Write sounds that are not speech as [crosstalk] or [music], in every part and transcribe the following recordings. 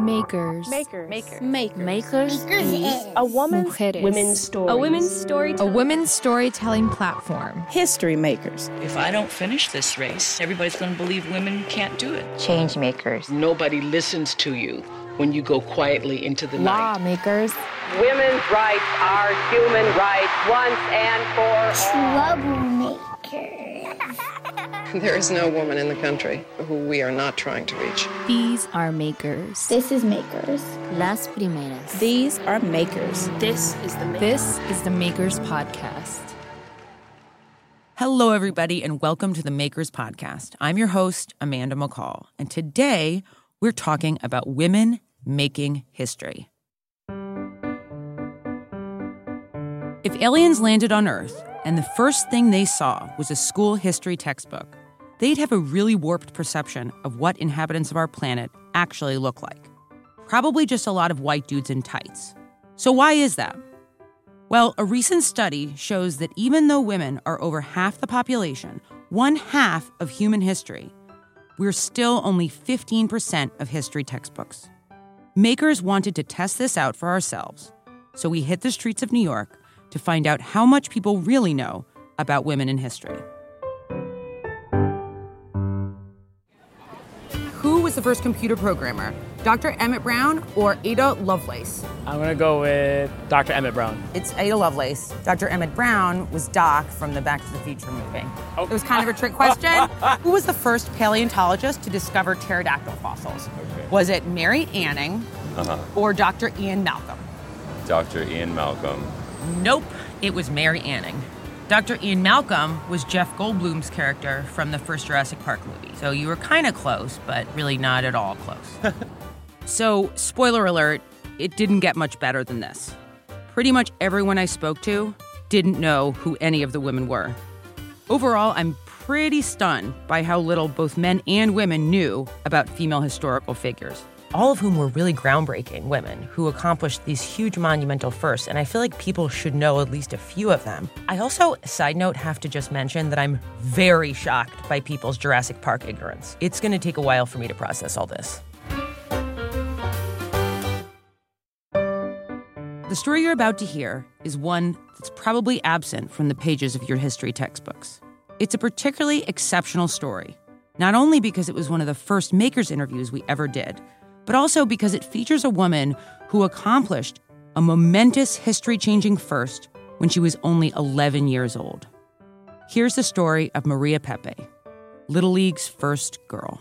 Makers. Makers. Makers. Makers. Makers. A woman's Mujeres. women's story. A women's story. A women's storytelling platform. history makers. If I don't finish this race, everybody's going to believe women can't do it. change makers. Nobody listens to you when you go quietly into the night. Lawmakers. Women's rights are human rights once and for all. [laughs] There is no woman in the country who we are not trying to reach. These are makers. This is Makers. Las primeras. These are makers. This is the This is the Makers Podcast. Hello, everybody, and welcome to the Makers Podcast. I'm your host, Amanda McCall, and today we're talking about women making history. If aliens landed on Earth and the first thing they saw was a school history textbook, they'd have a really warped perception of what inhabitants of our planet actually look like. Probably just a lot of white dudes in tights. So, why is that? Well, a recent study shows that even though women are over half the population, one half of human history, we're still only 15% of history textbooks. Makers wanted to test this out for ourselves, so we hit the streets of New York to find out how much people really know about women in history. Was the first computer programmer? Dr. Emmett Brown or Ada Lovelace? I'm gonna go with Dr. Emmett Brown. It's Ada Lovelace. Dr. Emmett Brown was Doc from the Back to the Future movie. Oh. It was kind of a trick question. [laughs] Who was the first paleontologist to discover pterodactyl fossils? Was it Mary Anning uh-huh. or Dr. Ian Malcolm? Dr. Ian Malcolm. Nope, it was Mary Anning. Dr. Ian Malcolm was Jeff Goldblum's character from the first Jurassic Park movie. So you were kind of close, but really not at all close. [laughs] so, spoiler alert, it didn't get much better than this. Pretty much everyone I spoke to didn't know who any of the women were. Overall, I'm pretty stunned by how little both men and women knew about female historical figures. All of whom were really groundbreaking women who accomplished these huge monumental firsts, and I feel like people should know at least a few of them. I also, side note, have to just mention that I'm very shocked by people's Jurassic Park ignorance. It's gonna take a while for me to process all this. The story you're about to hear is one that's probably absent from the pages of your history textbooks. It's a particularly exceptional story, not only because it was one of the first makers interviews we ever did, but also because it features a woman who accomplished a momentous history changing first when she was only 11 years old. Here's the story of Maria Pepe, Little League's first girl.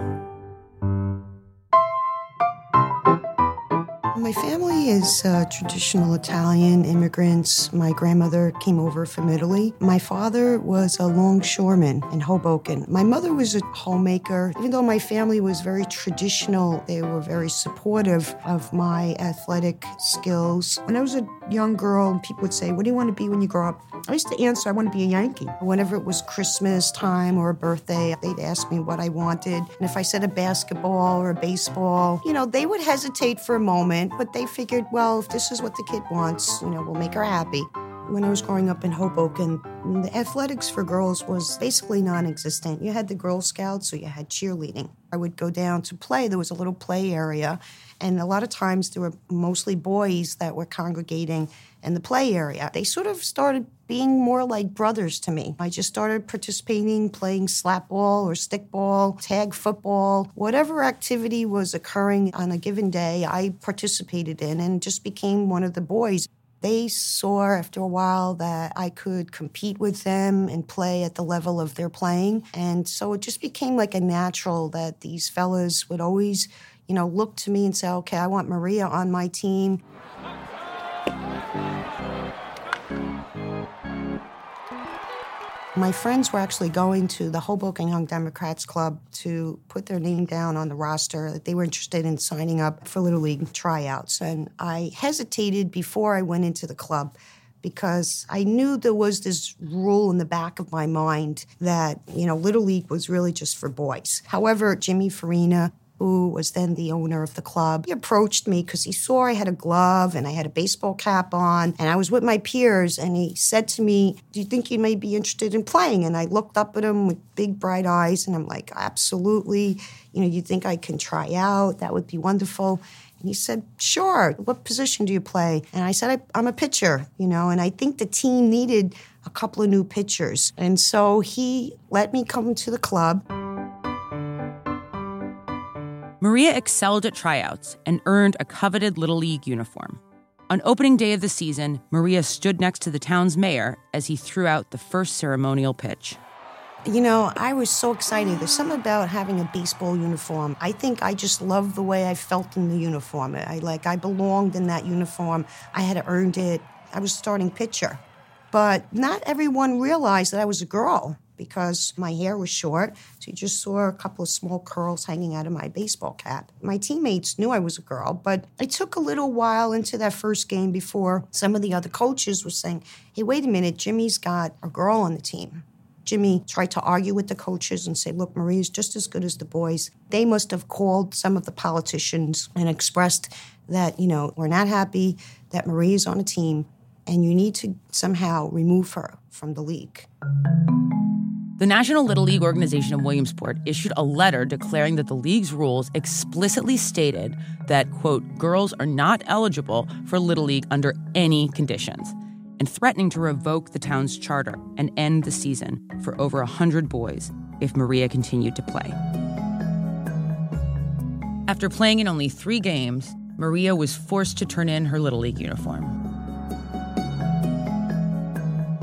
My family is uh, traditional Italian immigrants. My grandmother came over from Italy. My father was a longshoreman in Hoboken. My mother was a homemaker. Even though my family was very traditional, they were very supportive of my athletic skills. When I was a young girl, and people would say, What do you want to be when you grow up? I used to answer, I want to be a Yankee. Whenever it was Christmas time or a birthday, they'd ask me what I wanted. And if I said a basketball or a baseball, you know, they would hesitate for a moment, but they figured, well, if this is what the kid wants, you know, we'll make her happy. When I was growing up in Hoboken, the athletics for girls was basically non existent. You had the Girl Scouts so you had cheerleading. I would go down to play. There was a little play area, and a lot of times there were mostly boys that were congregating in the play area. They sort of started being more like brothers to me. I just started participating, playing slapball or stickball, tag football, whatever activity was occurring on a given day, I participated in and just became one of the boys. They saw after a while that I could compete with them and play at the level of their playing. And so it just became like a natural that these fellas would always, you know, look to me and say, okay, I want Maria on my team. My friends were actually going to the Hoboken Young Democrats Club to put their name down on the roster that they were interested in signing up for Little League tryouts. And I hesitated before I went into the club because I knew there was this rule in the back of my mind that, you know, Little League was really just for boys. However, Jimmy Farina, who was then the owner of the club. He approached me because he saw I had a glove and I had a baseball cap on, and I was with my peers. And he said to me, Do you think you may be interested in playing? And I looked up at him with big, bright eyes, and I'm like, Absolutely. You know, you think I can try out? That would be wonderful. And he said, Sure. What position do you play? And I said, I, am a pitcher, you know, and I think the team needed a couple of new pitchers. And so he let me come to the club. Maria excelled at tryouts and earned a coveted Little League uniform. On opening day of the season, Maria stood next to the town's mayor as he threw out the first ceremonial pitch. You know, I was so excited. There's something about having a baseball uniform. I think I just loved the way I felt in the uniform. I like I belonged in that uniform. I had earned it. I was starting pitcher. But not everyone realized that I was a girl because my hair was short. So you just saw a couple of small curls hanging out of my baseball cap. My teammates knew I was a girl, but it took a little while into that first game before some of the other coaches were saying, hey, wait a minute, Jimmy's got a girl on the team. Jimmy tried to argue with the coaches and say, look, Maria's just as good as the boys. They must have called some of the politicians and expressed that, you know, we're not happy that Marie is on a team and you need to somehow remove her from the league. The National Little League organization of Williamsport issued a letter declaring that the league's rules explicitly stated that, quote, girls are not eligible for Little League under any conditions and threatening to revoke the town's charter and end the season for over 100 boys if Maria continued to play. After playing in only three games, Maria was forced to turn in her Little League uniform.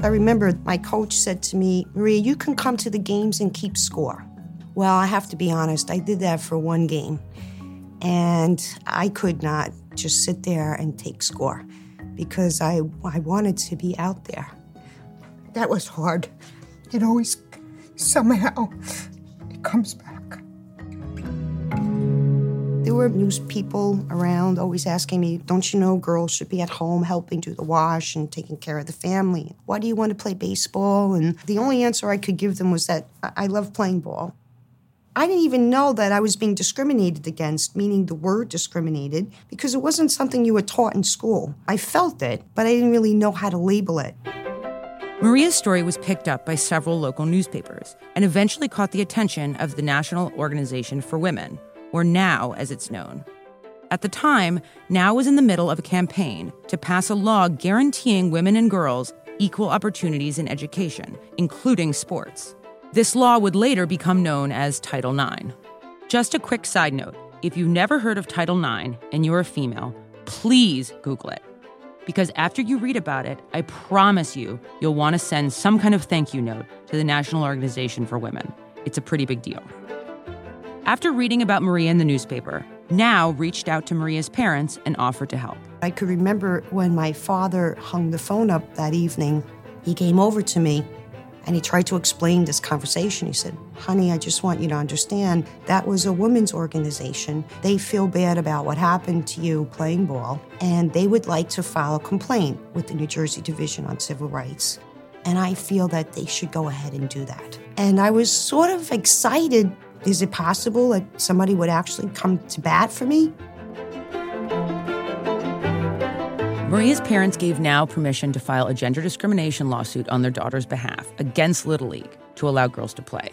I remember my coach said to me, Maria, you can come to the games and keep score. Well, I have to be honest, I did that for one game. And I could not just sit there and take score because I, I wanted to be out there. That was hard. It always, somehow, it comes back. Were news people around always asking me, Don't you know girls should be at home helping do the wash and taking care of the family? Why do you want to play baseball? And the only answer I could give them was that I love playing ball. I didn't even know that I was being discriminated against, meaning the word discriminated, because it wasn't something you were taught in school. I felt it, but I didn't really know how to label it. Maria's story was picked up by several local newspapers and eventually caught the attention of the National Organization for Women, or NOW as it's known. At the time, NOW was in the middle of a campaign to pass a law guaranteeing women and girls equal opportunities in education, including sports. This law would later become known as Title IX. Just a quick side note if you've never heard of Title IX and you're a female, please Google it. Because after you read about it, I promise you, you'll want to send some kind of thank you note to the National Organization for Women. It's a pretty big deal. After reading about Maria in the newspaper, NOW reached out to Maria's parents and offered to help. I could remember when my father hung the phone up that evening, he came over to me and he tried to explain this conversation. He said, Honey, I just want you to understand that was a women's organization. They feel bad about what happened to you playing ball, and they would like to file a complaint with the New Jersey Division on Civil Rights. And I feel that they should go ahead and do that. And I was sort of excited. Is it possible that somebody would actually come to bat for me? Maria's parents gave NOW permission to file a gender discrimination lawsuit on their daughter's behalf against Little League to allow girls to play.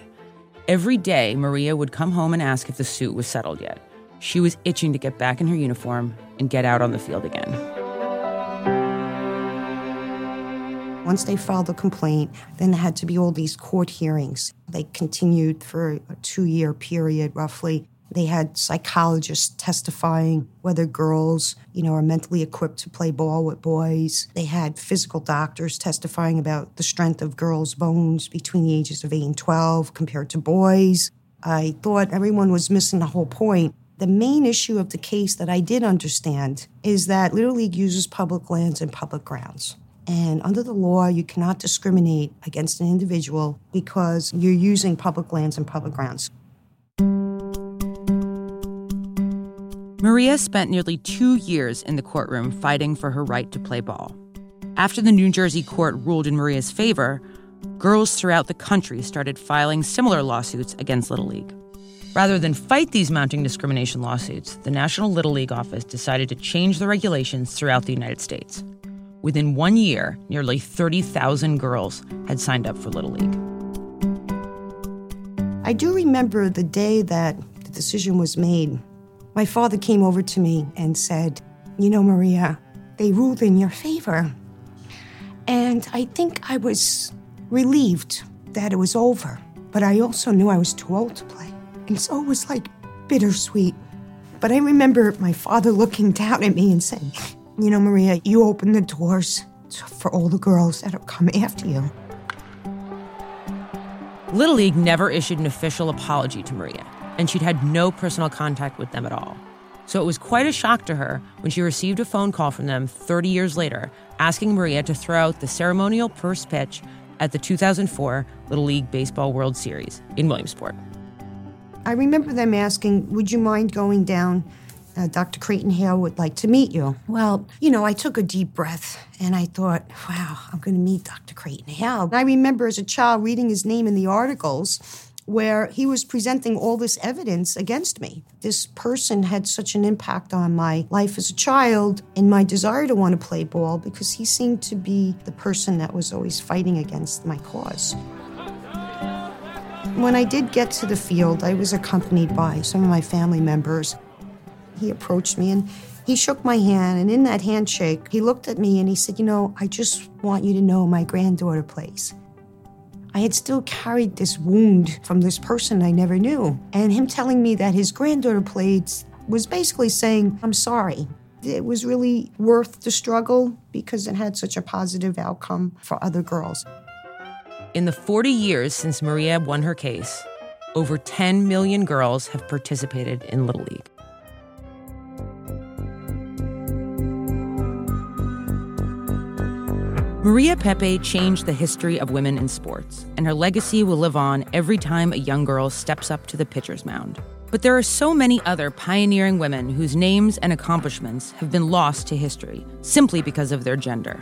Every day, Maria would come home and ask if the suit was settled yet. She was itching to get back in her uniform and get out on the field again. Once they filed the complaint, then there had to be all these court hearings. They continued for a two year period, roughly. They had psychologists testifying whether girls, you know, are mentally equipped to play ball with boys. They had physical doctors testifying about the strength of girls' bones between the ages of 8 and 12 compared to boys. I thought everyone was missing the whole point. The main issue of the case that I did understand is that Little League uses public lands and public grounds. And under the law, you cannot discriminate against an individual because you're using public lands and public grounds. Maria spent nearly two years in the courtroom fighting for her right to play ball. After the New Jersey court ruled in Maria's favor, girls throughout the country started filing similar lawsuits against Little League. Rather than fight these mounting discrimination lawsuits, the National Little League office decided to change the regulations throughout the United States. Within one year, nearly 30,000 girls had signed up for Little League. I do remember the day that the decision was made. My father came over to me and said, You know, Maria, they ruled in your favor. And I think I was relieved that it was over, but I also knew I was too old to play. And so it was like bittersweet. But I remember my father looking down at me and saying, You know, Maria, you opened the doors for all the girls that have come after you. Little League never issued an official apology to Maria, and she'd had no personal contact with them at all. So it was quite a shock to her when she received a phone call from them 30 years later asking Maria to throw out the ceremonial first pitch at the 2004 Little League Baseball World Series in Williamsport. I remember them asking, Would you mind going down? Uh, Dr. Creighton Hale would like to meet you. Well, you know, I took a deep breath and I thought, wow, I'm going to meet Dr. Creighton Hale. I remember as a child reading his name in the articles where he was presenting all this evidence against me. This person had such an impact on my life as a child and my desire to want to play ball because he seemed to be the person that was always fighting against my cause. When I did get to the field, I was accompanied by some of my family members. He approached me and he shook my hand, and in that handshake, he looked at me and he said, You know, I just want you to know my granddaughter plays. I had still carried this wound from this person I never knew. And him telling me that his granddaughter played was basically saying, I'm sorry. It was really worth the struggle because it had such a positive outcome for other girls. In the 40 years since Maria won her case, over 10 million girls have participated in Little League. Maria Pepe changed the history of women in sports, and her legacy will live on every time a young girl steps up to the pitcher's mound. But there are so many other pioneering women whose names and accomplishments have been lost to history simply because of their gender.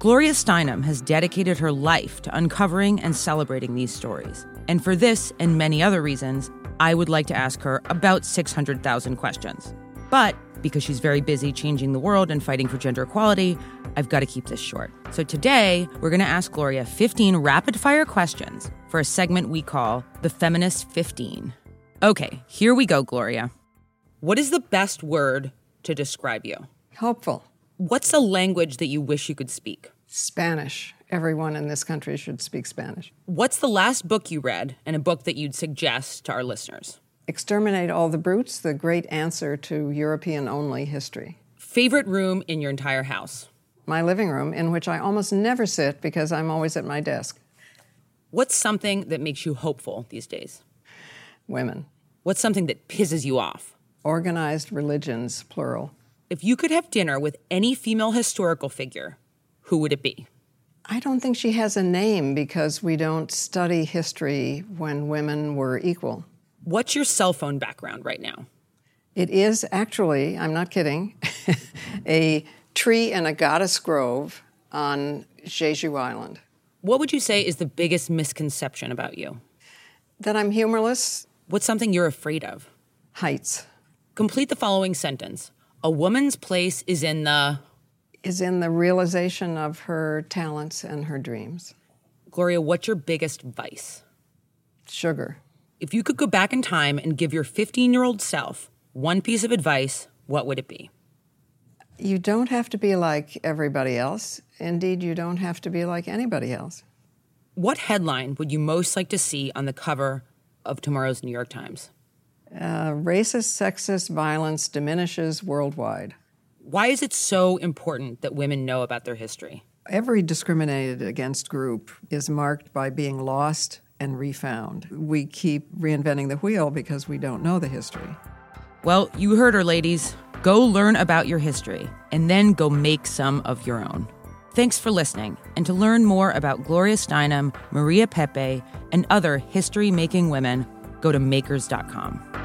Gloria Steinem has dedicated her life to uncovering and celebrating these stories. And for this and many other reasons, I would like to ask her about 600,000 questions. But because she's very busy changing the world and fighting for gender equality, I've got to keep this short. So today, we're going to ask Gloria 15 rapid fire questions for a segment we call the Feminist 15. Okay, here we go, Gloria. What is the best word to describe you? Helpful. What's a language that you wish you could speak? Spanish. Everyone in this country should speak Spanish. What's the last book you read and a book that you'd suggest to our listeners? Exterminate All the Brutes, the great answer to European only history. Favorite room in your entire house? My living room, in which I almost never sit because I'm always at my desk. What's something that makes you hopeful these days? Women. What's something that pisses you off? Organized religions, plural. If you could have dinner with any female historical figure, who would it be? I don't think she has a name because we don't study history when women were equal. What's your cell phone background right now? It is actually, I'm not kidding, [laughs] a tree in a goddess grove on Jeju Island. What would you say is the biggest misconception about you? That I'm humorless. What's something you're afraid of? Heights. Complete the following sentence. A woman's place is in the is in the realization of her talents and her dreams. Gloria, what's your biggest vice? Sugar. If you could go back in time and give your 15 year old self one piece of advice, what would it be? You don't have to be like everybody else. Indeed, you don't have to be like anybody else. What headline would you most like to see on the cover of tomorrow's New York Times? Uh, racist, sexist violence diminishes worldwide. Why is it so important that women know about their history? Every discriminated against group is marked by being lost and refound. We keep reinventing the wheel because we don't know the history. Well, you heard her, ladies. Go learn about your history and then go make some of your own. Thanks for listening. And to learn more about Gloria Steinem, Maria Pepe, and other history making women, go to makers.com.